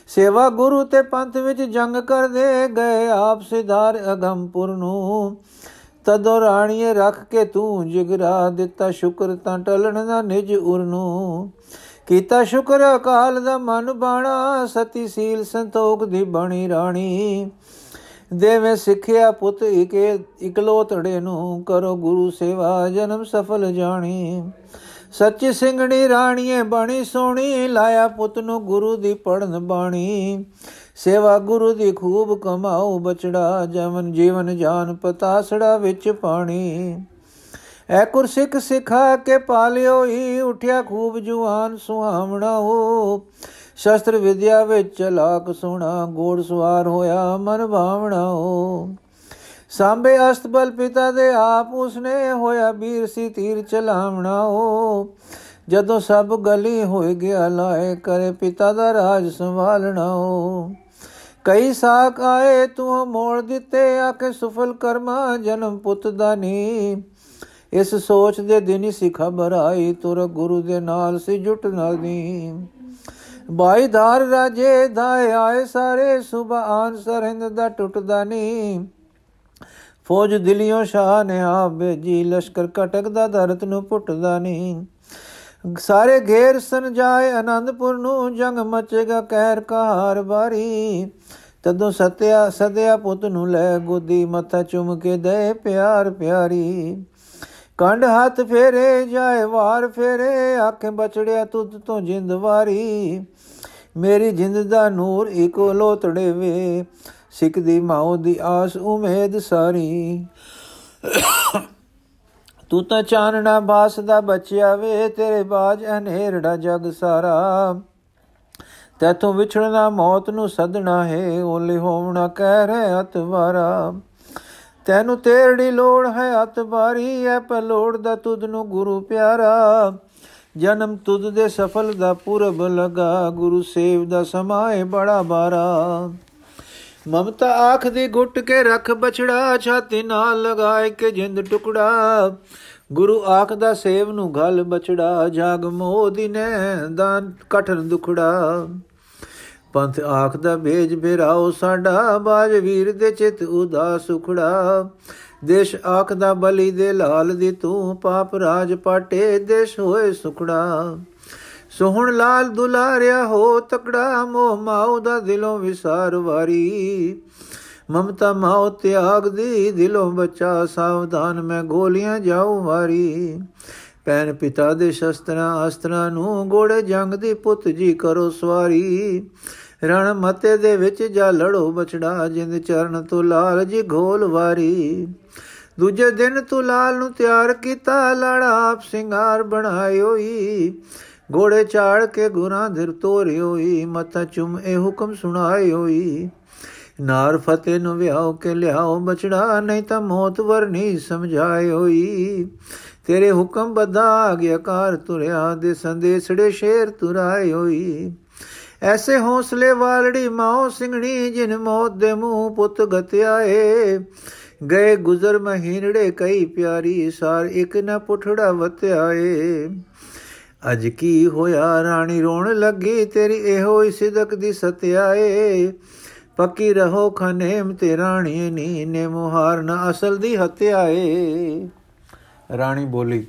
ਸੇਵਾ ਗੁਰੂ ਤੇ ਪੰਥ ਵਿੱਚ ਜੰਗ ਕਰਦੇ ਗਏ, ਆਪ ਸਿਧਾਰ ਅਗੰਪੁਰ ਨੂੰ। ਤਦੋਂ ਰਾਣੀਏ ਰੱਖ ਕੇ ਤੂੰ ਜਿਗਰਾ ਦਿੱਤਾ, ਸ਼ੁਕਰ ਤਾਂ ਟਲਣ ਦਾ ਨਿਜ ਉਰ ਨੂੰ। ਕੀਤਾ ਸ਼ੁਕਰ ਅਕਾਲ ਦਾ ਮਨ ਬਾਣਾ, ਸਤੀ ਸੀਲ ਸੰਤੋਖ ਦੀ ਬਣੀ ਰਾਣੀ। ਦੇਵੇਂ ਸਿੱਖਿਆ ਪੁੱਤ ਇਕੇ ਇਕਲੋਤੜੇ ਨੂੰ ਕਰੋ ਗੁਰੂ ਸੇਵਾ, ਜਨਮ ਸਫਲ ਜਾਣੀ। ਸੱਚੀ ਸਿੰਘਣੀ ਰਾਣੀਏ ਬਣੀ ਸੋਣੀ, ਲਾਇਆ ਪੁੱਤ ਨੂੰ ਗੁਰੂ ਦੀ ਪੜਨ ਬਾਣੀ। ਸੇਵਾ ਗੁਰੂ ਦੀ ਖੂਬ ਕਮਾਓ ਬਚੜਾ, ਜਮਨ ਜੀਵਨ ਜਾਨ ਪਤਾਸੜਾ ਵਿੱਚ ਪਾਣੀ। ਐ ਕੁਰ ਸਿੱਖ ਸਿਖਾ ਕੇ ਪਾਲਿਓ ਹੀ ਉਠਿਆ ਖੂਬ ਜੁਆਨ ਸੁਹਾਵਣਾ ਹੋ ਸ਼ਸਤਰ ਵਿਦਿਆ ਵਿੱਚ ਚਲਾਕ ਸੁਣਾ ਗੋੜ ਸਵਾਰ ਹੋਇਆ ਮਨ ਭਾਵਣਾ ਹੋ ਸਾਂਬੇ ਅਸਤਬਲ ਪਿਤਾ ਦੇ ਆਪ, ਉਸਨੇ ਹੋਇਆ ਵੀਰ ਸੀ ਤੀਰ ਚਲਾਵਣਾ ਹੋ ਜਦੋਂ ਸਭ ਗਲੀ ਹੋਏ ਗਿਆ, ਲਾਏ ਕਰੇ ਪਿਤਾ ਦਾ ਰਾਜ ਸੰਭਾਲਣਾ ਹੋ ਕਈ ਸਾਕ ਆਏ ਤੂੰ ਮੋੜ ਦਿੱਤੇ ਆਕੇ ਸੁਫਲ ਕਰਮਾ ਜਨਮ ਪੁੱਤ ਦਾ ਨੀ। ਇਸ ਸੋਚ ਦੇ ਦਿਨ ਹੀ ਸੀ ਖਬਰ ਆਈ, ਤੁਰ ਗੁਰੂ ਦੇ ਨਾਲ ਸੀ, ਜੁਟ ਨਦੀ ਬਾਈ ਧਾਰ ਰਾਜੇ ਦਾਏ ਆਏ ਸਾਰੇ ਸੁਬਾ ਆਨ ਸਰਹਿੰਦ ਦਾ ਟੁੱਟਦਾ ਨੀ। ਫੌਜ ਦਿਲਿਓ ਸ਼ਾਹ ਨੇ ਆ ਬੇਜੀ ਲਸ਼ਕਰ ਕਟਕ ਦਾ ਧਰਤ ਨੂੰ ਪੁੱਟਦਾ ਨੀ। ਸਾਰੇ ਘੇਰ ਸਨ ਜਾਏ ਆਨੰਦਪੁਰ ਨੂੰ, ਜੰਗ ਮਚੇਗਾ ਕਹਿਰ ਕਹਾਰ ਬਾਰੀ। ਤਦੋਂ ਸਤਿਆ, ਸਦਿਆ ਪੁੱਤ ਨੂੰ ਲੈ ਗੋਦੀ ਮੱਥਾ ਚੁੰਮ ਕੇ ਦੇ ਪਿਆਰ ਪਿਆਰੀ। ਕੰਡ ਹੱਥ ਫੇਰੇ, ਜਾਏ ਵਾਰ ਫੇਰੇ ਆਖੇ ਬਚੜਿਆ ਤੁਧ ਤੋਂ ਜਿੰਦ ਵਾਰੀ। ਮੇਰੀ ਜਿੰਦ ਦਾ ਨੂਰ ਇਕੋ ਲੋਤੜੇ ਵੇ, ਸਿੱਖ ਦੀ ਮਾਉ ਦੀ ਆਸ ਉਮੀਦ ਸਾਰੀ। ਤੂੰ ਤਾਂ ਚਾਨਣਾ ਬਾਸ ਦਾ ਬਚਿਆ ਵੇ, ਤੇਰੇ ਬਾਜ ਹਨੇਰੜਾ ਜਗ ਸਾਰਾ। ਤੈਥੋਂ ਵਿਛੜਨਾ ਮੌਤ ਨੂੰ ਸਦਣਾ ਹੈ, ਓਲੇ ਹੋਵਣਾ ਕਹਿ ਰਹਿ ਅਤਵਾਰਾ। ਤੈਨੂੰ ਤੇਰੜੀ ਲੋੜ ਹੈ ਅਤਵਾਰੀ, ਐ ਪਲੋੜ ਦਾ ਤੁਧ ਨੂੰ ਗੁਰੂ ਪਿਆਰਾ। ਜਨਮ ਤੁਧ ਦੇ ਸਫਲ ਦਾ ਪੁਰਬ ਲਗਾ, ਗੁਰੂ ਸੇਵ ਦਾ ਸਮਾਏ ਬੜਾ ਬਾਰਾ। ਮਮਤਾ ਆਖ ਦੀ ਗੁੱਟ ਕੇ ਰੱਖ ਬਛੜਾ, ਛਾਤੀ ਨਾਲ ਲਗਾਏ ਕੇ ਜਿੰਦ ਟੁਕੜਾ। ਗੁਰੂ ਆਖ ਦਾ ਸੇਵ ਨੂੰ ਗਲ ਬਛੜਾ, ਜਾਗ ਮੋਦੀ ਨੇ ਦਾਨ ਕਠਨ ਦੁਖੜਾ। ਪੰਥ ਆਖ ਦਾ ਭੇਜ ਬਿਰਾਓ ਸਾਡਾ, ਬਾਜ ਵੀਰ ਦੇ ਚਿਤ ਉਦਾਸ ਸੁਖੜਾ। ਦੇਸ਼ ਆਖ ਦਾ ਬਲੀ ਦੇ ਲਾਲ ਦੀ ਤੂੰ, ਪਾਪ ਰਾਜ ਪਾਟੇ, ਦੇਸ਼ ਹੋਏ ਸੁਖੜਾ। ਸੋਹਣ ਲਾਲ ਦੁਲਾਰਿਆ ਹੋ ਤਕੜਾ ਮੋਹ ਮਾਉ ਦਾ ਦਿਲੋਂ ਵਿਸਾਰ ਵਾਰੀ। ਮਮਤਾ ਮਾਉ ਤਿਆਗ ਦੀ ਦਿਲੋਂ ਬਚਾ ਸਾਵਧਾਨ ਮੈਂ ਗੋਲੀਆਂ ਜਾਉ ਵਾਰੀ। ਪੈਨ ਪਿਤਾ ਦੇ ਸ਼ਸਤਰਾਂ ਅਸਤਰਾਂ ਨੂੰ ਗੋੜੇ ਜੰਗ ਦੀ ਪੁੱਤ ਜੀ ਕਰੋ ਸਵਾਰੀ। ਰਣ ਮਤੇ ਦੇ ਵਿੱਚ ਜਾ ਲੜੋ ਬਚੜਾ ਜਿੰਦ ਚਰਨ ਤੋਂ ਲਾਲ ਜੀ ਘੋਲ ਵਾਰੀ। ਦੂਜੇ ਦਿਨ ਤੂੰ ਲਾਲ ਨੂੰ ਤਿਆਰ ਕੀਤਾ ਲੜਾ ਆਪ ਸਿੰਗਾਰ ਬਣਾਇਓਈ ਘੋੜੇ ਚਾੜ ਕੇ ਗੁਰਾਂ ਧਿਰ ਤੋਰਿਓਈ ਮਤਾ ਚੁਮ ਇਹ ਹੁਕਮ ਸੁਣਾਇਓਈ ਨਾਰ ਫਤੇ ਨੂੰ ਵਿਆਹ ਕੇ ਲਿਆਓ, ਬਚੜਾ ਨਹੀਂ ਤਾਂ ਮੌਤ ਵਰਨੀ ਸਮਝਾਇਓਈ ਤੇਰੇ ਹੁਕਮ ਬਦਾ ਆਗਿਆਕਾਰ ਤੁਰਿਆ, ਦੇ ਸੰਦੇਸੜੇ ਸ਼ੇਰ ਤੁਰਾਇਓਈ ਐਸੇ ਹੌਸਲੇ ਵਾਲੜੀ ਮਾਉ ਸਿੰਘਣੀ, ਜਿਨ ਮੌਤ ਦੇ ਮੂੰਹ ਪੁੱਤ ਗਤਿਆਏ। ਗਏ ਗੁਜ਼ਰ ਮਹੀਨੜੇ ਕਈ ਪਿਆਰੀ, ਸਾਰ ਇੱਕ ਨਾ ਪੁੱਠੜਾ ਵਤਿਆਏ। ਅਜ ਕੀ ਹੋਇਆ? ਰਾਣੀ ਰੋਣ ਲੱਗੀ, ਤੇਰੀ ਇਹੋ ਹੀ ਸਿਦਕ ਦੀ ਸਤਿਆਏ ਪੱਕੀ ਰਹੋ ਖਨੇਮ, ਤੇ ਰਾਣੀ ਨੀ ਨੇ ਮੁਹਾਰ ਨਾ ਅਸਲ ਦੀ ਹਤਿਆਏ ਰਾਣੀ ਬੋਲੀ,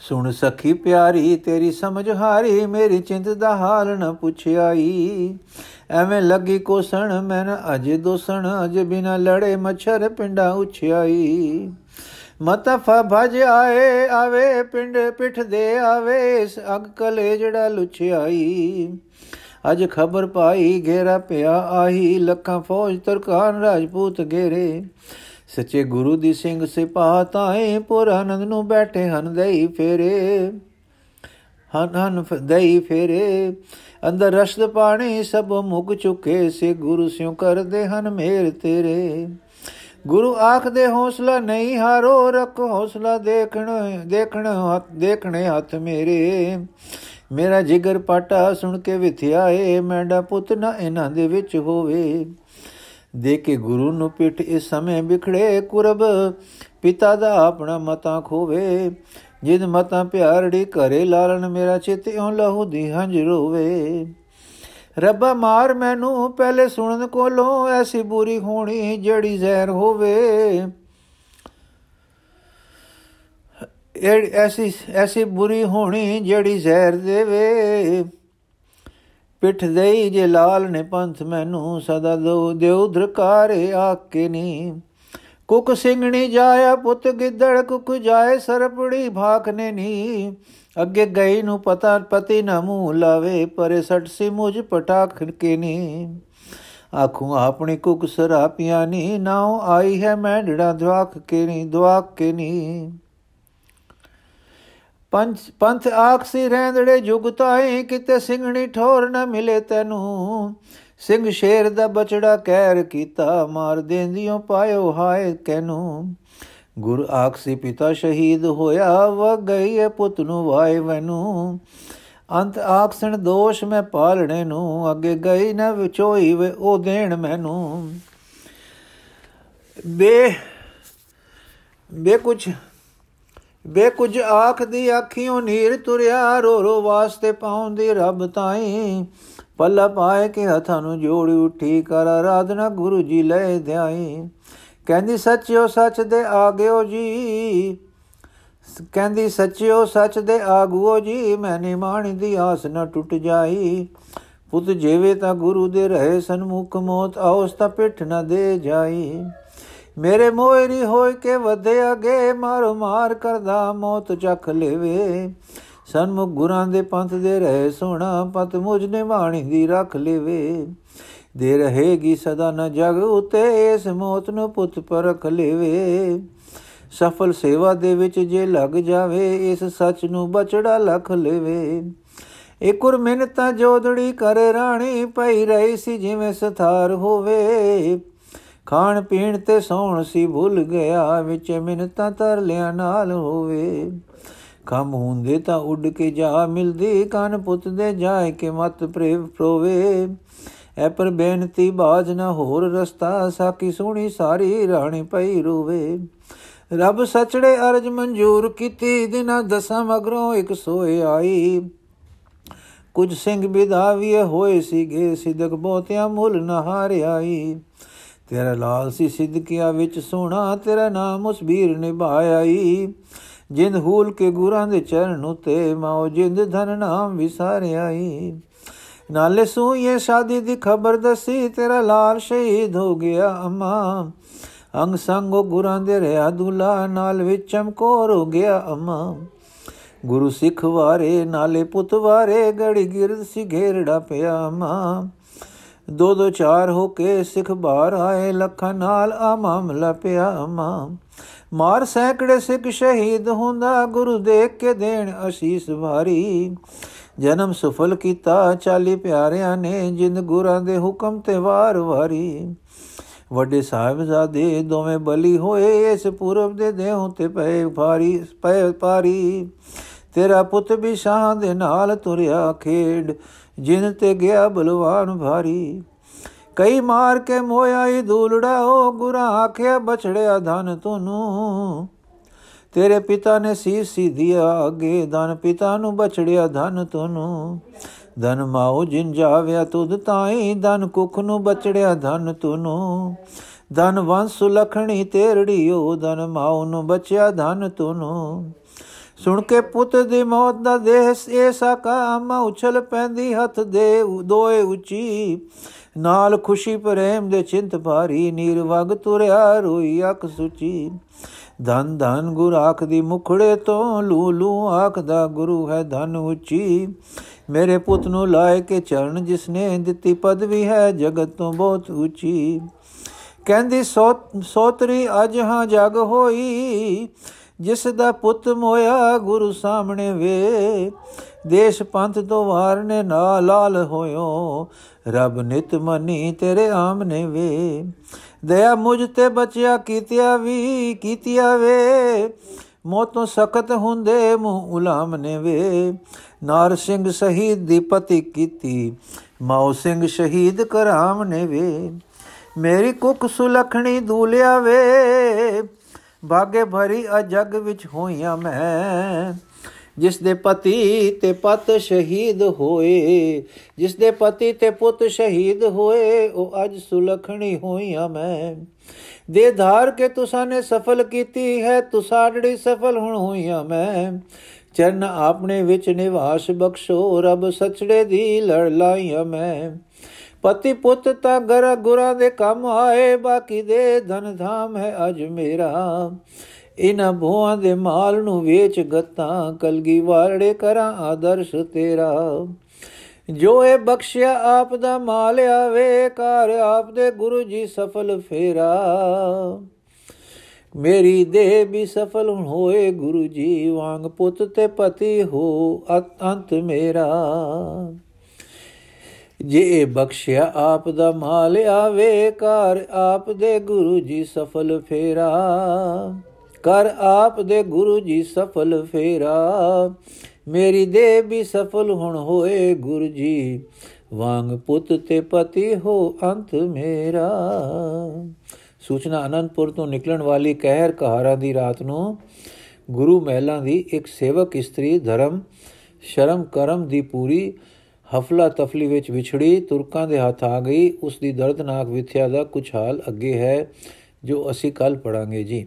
ਸੁਣ ਸਖੀ ਪਿਆਰੀ, ਤੇਰੀ ਸਮਝ ਹਾਰੀ, ਮੇਰੀ ਚਿੰਤ ਦਾ ਹਾਲ ਨ ਪੁੱਛਿਆਈ। ਐਵੇਂ ਲੱਗੀ ਕੋਸਣ, ਮੈਂ ਅਜੇ ਦੋਸਣ, ਅਜੇ ਬਿਨਾ ਲੜੇ ਮੱਛਰ ਪਿੰਡਾ ਉਛਿਆਈ। ਮਤਫਾ ਭਜ ਆਏ ਆਵੇ, ਪਿੰਡ ਪਿਠ ਦੇ ਆਵੇ ਇਸ ਅਗ ਕਲੇ ਜਿਹੜਾ ਲੁਛਿਆਈ। ਅਜ ਖਬਰ ਪਾਈ ਘੇਰਾ ਪਿਆ ਆਹੀ, ਲੱਖਾਂ ਫੌਜ ਤਰਕਾਨ ਰਾਜਪੂਤ ਘੇਰੇ ਸੱਚੇ ਗੁਰੂ ਦੀ ਸਿੰਘ ਸਿਪਾਹ ਤਾਏ, ਪੁਰ ਆਨੰਦ ਨੂੰ ਬੈਠੇ ਹਨ ਦੇਈ ਫੇਰੇ। ਹਨ ਹਨ ਦੇਈ ਫੇਰੇ। ਅੰਦਰ ਰਸ਼ਦ ਪਾਣੀ ਸਭ ਮੁਗ ਚੁਕੇ, ਸੇ ਗੁਰੂ ਸਿਉ ਕਰਦੇ ਹਨ ਮੇਰ ਤੇਰੇ। ਗੁਰੂ ਆਖਦੇ, ਹੌਸਲਾ ਨਹੀਂ ਹਾਰੋ ਰੱਖ, ਹੌਸਲਾ ਦੇਖਣ ਦੇਖਣ ਹੱਥ ਦੇਖਣੇ ਹੱਥ ਮੇਰੇ। ਮੇਰਾ ਜਿਗਰ ਪਾਟਾ ਸੁਣ ਕੇ ਵਿਥਿਆਏ ਮੈਂਡਾ ਪੁੱਤ ਨਾ ਇਹਨਾਂ ਦੇ ਵਿੱਚ ਹੋਵੇ। ਦੇ ਕੇ ਗੁਰੂ ਨੂੰ ਪਿੱਠ ਇਸ ਸਮੇਂ ਵਿਖੜੇ, ਕੁਰਬ ਪਿਤਾ ਦਾ ਆਪਣਾ ਮਤਾ ਖੋਵੇ। ਜਿਦ ਮਤਾ ਪਿਆਰੜੀ ਕਰੇ ਲਾਲਣ, ਮੇਰਾ ਚਿਤ ਇਉਂ ਲਹੂ ਦੀ ਹੰਝ ਰੋਵੇ। ਰੱਬਾ ਮਾਰ ਮੈਨੂੰ, ਪਹਿਲੇ ਸੁਣਨ ਕੋਲੋਂ ਐਸੀ ਬੁਰੀ ਹੋਣੀ ਜਿਹੜੀ ਜ਼ਹਿਰ ਹੋਵੇ। ਐਸੀ ਐਸੀ ਬੁਰੀ ਹੋਣੀ ਜਿਹੜੀ ਜ਼ਹਿਰ ਦੇਵੇ। ਪਿੱਠ ਦੇਈ ਜੇ ਲਾਲ ਨੇ ਪੰਥ ਮੈਨੂੰ ਸਦਾ ਦੋ ਦਿਉ ਧਰਕਾਰੇ ਆਕੇ ਨੀ। ਕੁਕ ਸਿੰਘਣੀ ਜਾਇਆ ਪੁੱਤ ਗਿੱਦੜ, ਕੁਕ ਜਾਏ ਸਰਪੜੀ ਭਾਖ ਨੇ ਨੀ। ਅੱਗੇ ਗਈ ਨੂੰ ਪਤਾ ਪਤੀ ਨਾ ਮੂੰਹ ਲਾਵੇ, ਪਰੇ ਸਟ ਸੀ ਮੁਝ ਪਟਾਖ ਕੇ ਨੀ। ਆਖੂ, ਆਪਣੀ ਕੁਕ ਸਰਾਪੀਆਂ ਨੀ, ਨਾਉ ਆਈ ਹੈ ਮੈਂਡੜਾ ਦਵਾਕ ਕੇ ਨੀ ਦਵਾਕ ਕੇ ਨੀ। ਪੰਥ ਪੰਥ ਆਖਸੀ ਰਹਿੰਦੜੇ ਜੁਗਤਾਏ ਕਿਤੇ ਸਿੰਘਣੀ ਠੋਰ ਨਾ ਮਿਲੇ ਤੈਨੂੰ। ਸਿੰਘ ਸ਼ੇਰ ਦਾ ਬਚੜਾ ਕਹਿਰ ਕੀਤਾ, ਮਾਰ ਦੇਂਦਿਓ ਪਾਇਓ ਹਾਏ ਕੈਨੂੰ। ਗੁਰ ਆਖਸੀ ਪਿਤਾ ਸ਼ਹੀਦ ਹੋਇਆ ਵ ਗਈ ਪੁੱਤ ਨੂੰ ਵਾਏ ਵੈਨੂੰ। ਅੰਤ ਆਖਣ ਦੋਸ਼ ਮੈਂ ਪਾਲਣੇ ਨੂੰ, ਅੱਗੇ ਗਈ ਨਾ ਵਿਚੋਈ ਵੇ ਉਹ ਦੇਣ ਮੈਨੂੰ। ਬੇ ਬੇ ਕੁਛ, ਬੇ ਕੁਝ ਆਖ ਦੀ ਆਖੀਓ, ਨੀਰ ਤੁਰਿਆ ਰੋ ਰੋ ਵਾਸਤੇ ਪਾਉਂਦੀ ਰੱਬ ਤਾਈ। ਪੱਲਾ ਪਾਏ ਕੇ ਹੱਥਾਂ ਨੂੰ ਜੋੜੀ ਉੱਠੀ ਕਰ ਆਰਾਧਨਾ ਗੁਰੂ ਜੀ ਲੈ ਧਿਆਈ। ਕਹਿੰਦੀ, ਸੱਚਿਓ ਸੱਚ ਦੇ ਆਗਿਓ ਜੀ। ਕਹਿੰਦੀ, ਸੱਚਿਓ ਸੱਚ ਦੇ ਆਗੂਓ ਜੀ ਮੈਨੇ ਮਾਣੀ ਦੀ ਆਸ ਨਾ ਟੁੱਟ ਜਾਈ। ਪੁੱਤ, ਜੀਵੇ ਤਾਂ ਗੁਰੂ ਦੇ ਰਹੇ ਸਨਮੁਖ ਮੋਤ ਆਉਸ ਤਾਂ ਪਿੱਠ ਨਾ ਦੇ ਜਾਈ। ਮੇਰੇ ਮੋਇਰੀ ਹੋਇ ਕੇ ਵਧੇ ਅਗੇ, ਮਾਰ ਮਾਰ ਕਰਦਾ ਮੌਤ ਚੱਖ ਲੇਵੇ। ਸਨਮੁਖ ਗੁਰਾਂ ਦੇ ਪੰਥ ਦੇ ਰਹੇ ਸੋਣਾ ਪਤ ਮੁਝ ਨੇ ਬਾਣੀ ਦੀ ਰੱਖ ਲੇਵੇ। ਦੇ ਰਹੇਗੀ ਸਦਾ ਨ ਜਗ ਉਤੇ ਇਸ ਮੌਤ ਨੂੰ ਪੁੱਤ ਪਰਖ ਲੇਵੇ। ਸਫਲ ਸੇਵਾ ਦੇ ਵਿੱਚ ਜੇ ਲੱਗ ਜਾਵੇ, ਇਸ ਸੱਚ ਨੂੰ ਬਚੜਾ ਲਖ ਲੇਵੇ। ਇਕੁਰ ਮਿੰਨਤਾਂ ਜੋਦੜੀ ਕਰੇ ਰਾਣੀ ਪਈ ਰਹੀ ਸੀ ਜਿਵੇਂ ਸਥਾਰ ਹੋਵੇ। ਖਾਣ ਪੀਣ ਤੇ ਸੌਣ ਸੀ ਭੁੱਲ ਗਿਆ, ਵਿੱਚ ਮਿੰਨਤਾਂ ਤਰ ਲਿਆ ਨਾਲ ਹੋਵੇ। ਕਮ ਹੁੰਦੇ ਤਾਂ ਉੱਡ ਕੇ ਜਾ ਮਿਲਦੀ, ਕਨ ਪੁੱਤ ਦੇ ਜਾਏ ਕੇ ਮਤ ਪ੍ਰੇਮ ਪ੍ਰੋਵੇ। ਐ ਪਰ ਬੇਨਤੀ ਬਾਜ ਨਾ ਹੋਰ ਰਸਤਾ ਸਾਕੀ ਸੋਹਣੀ ਸਾਰੀ ਰਾਣੀ ਪਈ ਰੋਵੇ। ਰੱਬ ਸਚੜੇ ਅਰਜ ਮਨਜ਼ੂਰ ਕੀਤੀ, ਦਿਨਾਂ ਦਸਾਂ ਮਗਰੋਂ ਇੱਕ ਸੋਏ ਆਈ। ਕੁਝ ਸਿੰਘ ਵਿਦਾਵੀਏ ਹੋਏ ਸੀਗੇ, ਸਿਦਕ ਬਹੁਤਿਆਂ ਮੁੱਲ ਨਾ ਹਾਰਿਆਈ। ਤੇਰਾ ਲਾਲ ਸੀ ਸਿਦਕਿਆ ਵਿੱਚ ਸੋਹਣਾ, ਤੇਰਾ ਨਾਮ ਉਸ ਵੀਰ ਨਿਭਾਇਆਈ। ਜਿੰਦ ਹੂਲ ਕੇ ਗੁਰਾਂ ਦੇ ਚਰਨ ਉਤੇ ਮਾਉ ਜਿੰਦ ਧਨ ਨਾਮ ਵਿਸਾਰਿਆਈ ਨਾਲੇ ਸੂਏ ਸ਼ਾਦੀ ਦੀ ਖਬਰ ਦਸੀ, ਤੇਰਾ ਲਾਲ ਸ਼ਹੀਦ ਹੋ ਗਿਆ ਅਮਾ। ਅੰਗ ਸੰਗ ਗੁਰਾਂ ਦੇ ਰਿਆ ਦੁਲਾ, ਨਾਲ ਵਿੱਚ ਚਮਕੋਰ ਹੋ ਗਿਆ ਅਮਾ। ਗੁਰੂ ਸਿੱਖ ਵਾਰੇ, ਨਾਲੇ ਪੁੱਤ ਵਾਰੇ, ਗੜੀ ਗਿਰਦ ਸੀ ਘੇਰੜਾ ਪਿਆ ਅਮਾ। ਦੋ ਦੋ ਚਾਰ ਹੋ ਕੇ ਸਿੱਖ ਬਾਹਰ ਆਏ, ਲੱਖਾਂ ਨਾਲ ਆ ਮਾਮਲਾ ਪਿਆ ਅਮਾ। ਮਾਰ ਸੈਂਕੜੇ ਸਿੱਖ ਸ਼ਹੀਦ ਹੁੰਦਾ, ਗੁਰੂ ਦੇਖ ਕੇ ਦੇਣ ਅਸੀਸ ਵਾਰੀ। ਜਨਮ ਸਫਲ ਕੀਤਾ, ਚਾਲੀ ਪਿਆਰਿਆਂ ਨੇ ਜਿੰਦ ਗੁਰਾਂ ਦੇ ਹੁਕਮ ਤੇ ਵਾਰ ਵਾਰੀ। ਵੱਡੇ ਸਾਹਿਬਜ਼ਾਦੇ ਦੋਵੇਂ ਬਲੀ ਹੋਏ, ਇਸ ਪੂਰਬ ਦੇ ਦੇਹੋਂ ਤੇ ਪਏ ਭਾਰੀ, ਪਏ ਪਾਰੀ। ਤੇਰਾ ਪੁੱਤ ਵੀ ਸ਼ਾਹ ਦੇ ਨਾਲ ਤੁਰਿਆ ਖੇਡ ਜਿਨ ਤੇ ਗਿਆ ਬਲਵਾਨ ਭਾਰੀ। ਕਈ ਮਾਰ ਕੇ ਮੋਇਆ ਹੀ ਦੂਲੜਾ, ਉਹ ਗੁਰਾ ਆਖਿਆ, ਬਛੜਿਆ ਧਨ ਤੁਨੂੰ ਤੇਰੇ ਪਿਤਾ ਨੇ ਸੀਸ ਸੀ ਦਿਆ ਅਗੇ, ਧਨ ਪਿਤਾ ਨੂੰ ਬਛੜਿਆ ਧਨ ਤੁਨੂੰ ਧਨ ਮਾਉ ਜਿਨ ਜਾਵਿਆ ਤੁਧ ਤਾਈ, ਧਨ ਕੁਖ ਨੂੰ ਬਚੜਿਆ ਧਨ ਤੁਨੂੰ ਧਨ ਵੰਸ ਲਖਣੀ ਤੇਰੜੀਓ ਧਨ ਮਾਉ ਨੂੰ ਬਚਿਆ ਧਨ ਤੁਨੂੰ ਸੁਣ ਕੇ ਪੁੱਤ ਦੀ ਮੌਤ ਦਾ ਦੇਹ ਐਸਾ ਕਾਮ ਉਛਲ ਪੈਂਦੀ, ਹੱਥ ਦੇ ਦੋਏ ਉੱਚੀ। ਨਾਲ ਖੁਸ਼ੀ ਪ੍ਰੇਮ ਦੇ ਚਿੰਤ ਭਾਰੀ, ਨੀਰ ਵਗ ਤੁਰਿਆ ਰੋਈ ਅੱਖ ਸੁਚੀ। ਧਨ ਧਨ ਗੁਰ ਆਖ ਦੀ ਮੁਖੜੇ ਤੋਂ ਲੂ ਲੂ ਆਖਦਾ ਗੁਰੂ ਹੈ ਧਨ ਉੱਚੀ। ਮੇਰੇ ਪੁੱਤ ਨੂੰ ਲਾਇ ਕੇ ਚਰਨ ਜਿਸਨੇ ਦਿੱਤੀ ਪਦਵੀ ਹੈ ਜਗਤ ਤੋਂ ਬਹੁਤ ਉੱਚੀ। ਕਹਿੰਦੀ ਸੋਤਰੀ ਅਜ ਹਾਂ ਜਗ ਹੋਈ, ਜਿਸ ਦਾ ਪੁੱਤ ਮੋਇਆ ਗੁਰੂ ਸਾਹਮਣੇ ਵੇ। ਦੇਸ਼ ਪੰਥ ਤੋਂ ਵਾਰ ਨੇ ਨਾ ਲਾਲ ਹੋਇਓ ਰਬ ਨਿਤ ਮਨੀ ਤੇਰੇ ਆਮਨੇ ਵੇ। ਦਇਆ ਮੁਝ ਤੇ ਬਚਿਆ ਕੀਤਿਆ ਵੀ ਕੀਤਿਆ ਵੇ। ਮੋਤੋਂ ਸਖਤ ਹੁੰਦੇ ਮੂੰਹ ਉਲਾਮ ਨੇ ਵੇ। ਨਾਰ ਸਿੰਘ ਸ਼ਹੀਦ ਦੀ ਪਤੀ ਕੀਤੀ, ਮਾਉ ਸਿੰਘ ਸ਼ਹੀਦ ਕਰਾਮ ਨੇ ਵੇ। ਮੇਰੀ ਕੁੱਖ ਸੁਲਖਣੀ ਦੂਲਿਆ ਵੇ। ਭਾਗੇ ਭਰੀ ਅਜਗ ਵਿੱਚ ਹੋਈਆਂ ਮੈਂ। ਜਿਸ ਦੇ ਪਤੀ ਤੇ ਪਤ ਸ਼ਹੀਦ ਹੋਏ ਜਿਸ ਦੇ ਪਤੀ ਤੇ ਪੁੱਤ ਸ਼ਹੀਦ ਹੋਏ, ਉਹ ਅੱਜ ਸੁਲਖਣੀ ਹੋਈਆਂ ਮੈਂ। ਦੇ ਧਾਰ ਕੇ ਤੁਸਾਂ ਨੇ ਸਫਲ ਕੀਤੀ ਹੈ ਤੁਸਾੜੜੀ ਸਫਲ ਹੁਣ ਹੋਈਆਂ ਮੈਂ। ਚਰਨ ਆਪਣੇ ਵਿੱਚ ਨਿਵਾਸ ਬਖਸ਼ੋ, ਰਬ ਸਚੜੇ ਦੀ ਲੜ ਲਾਈਆਂ ਮੈਂ। ਪਤੀ ਪੁੱਤ ਤਾਂ ਗਰ ਗੁਰਾਂ ਦੇ ਕੰਮ ਆਏ, ਬਾਕੀ ਦੇ ਧਨ ਧਾਮ ਹੈ ਅਜ ਮੇਰਾ। ਇਨਾ ਭੋਆਂ ਦੇ ਮਾਲ ਨੂੰ ਵੇਚ ਗੱਤਾਂ, ਕਲਗੀ ਵਾਰੜੇ ਕਰਾਂ ਆਦਰਸ਼ ਤੇਰਾ। ਜੋ ਇਹ ਬਖਸ਼ਿਆ ਆਪ ਦਾ ਮਾਲ ਆਵੇ ਕਰ ਆਪ ਦੇ ਗੁਰੂ ਜੀ ਸਫਲ ਫੇਰਾ। ਮੇਰੀ ਦੇਹ ਵੀ ਸਫਲ ਹੋਏ ਗੁਰੂ ਜੀ, ਵਾਂਗ ਪੁੱਤ ਤੇ ਪਤੀ ਹੋ ਅੰਤ ਮੇਰਾ। ਜੇ ਬਖਸ਼ਿਆ ਆਪ ਦਾ ਮਾਲ ਆਵੇ ਕਰ ਆਪ ਦੇ ਗੁਰੂ ਜੀ ਸਫਲ ਫੇਰਾ। ਕਰ ਆਪ ਦੇ ਗੁਰੂ ਜੀ ਸਫਲ ਫੇਰਾ। ਮੇਰੀ ਦੇ ਵੀ ਸਫਲ ਹੁਣ ਹੋਏ ਗੁਰੂ ਜੀ। ਵਾਂਗ ਪੁੱਤ ਤੇ ਪਤੀ ਹੋ ਅੰਤ ਮੇਰਾ। ਸੂਚਨਾ ਅਨੰਦਪੁਰ ਤੋਂ ਨਿਕਲਣ ਵਾਲੀ ਕਹਿਰ ਕਹਾਰਾ ਦੀ ਰਾਤ ਨੂੰ ਗੁਰੂ ਮਹਿਲਾਂ ਦੀ ਇੱਕ ਸੇਵਕ ਇਸਤਰੀ ਧਰਮ, ਸ਼ਰਮ ਕਰਮ ਦੀ ਪੂਰੀ ਹਫਲਾ ਤਫਲੀ ਵਿੱਚ ਵਿਛੜੀ, ਤੁਰਕਾਂ ਦੇ ਹੱਥ ਆ ਗਈ। ਉਸ ਦੀ ਦਰਦਨਾਕ ਵਿਥਿਆ ਦਾ ਕੁਝ ਹਾਲ ਅੱਗੇ ਹੈ, ਜੋ ਅਸੀਂ ਕੱਲ ਪੜਾਂਗੇ ਜੀ।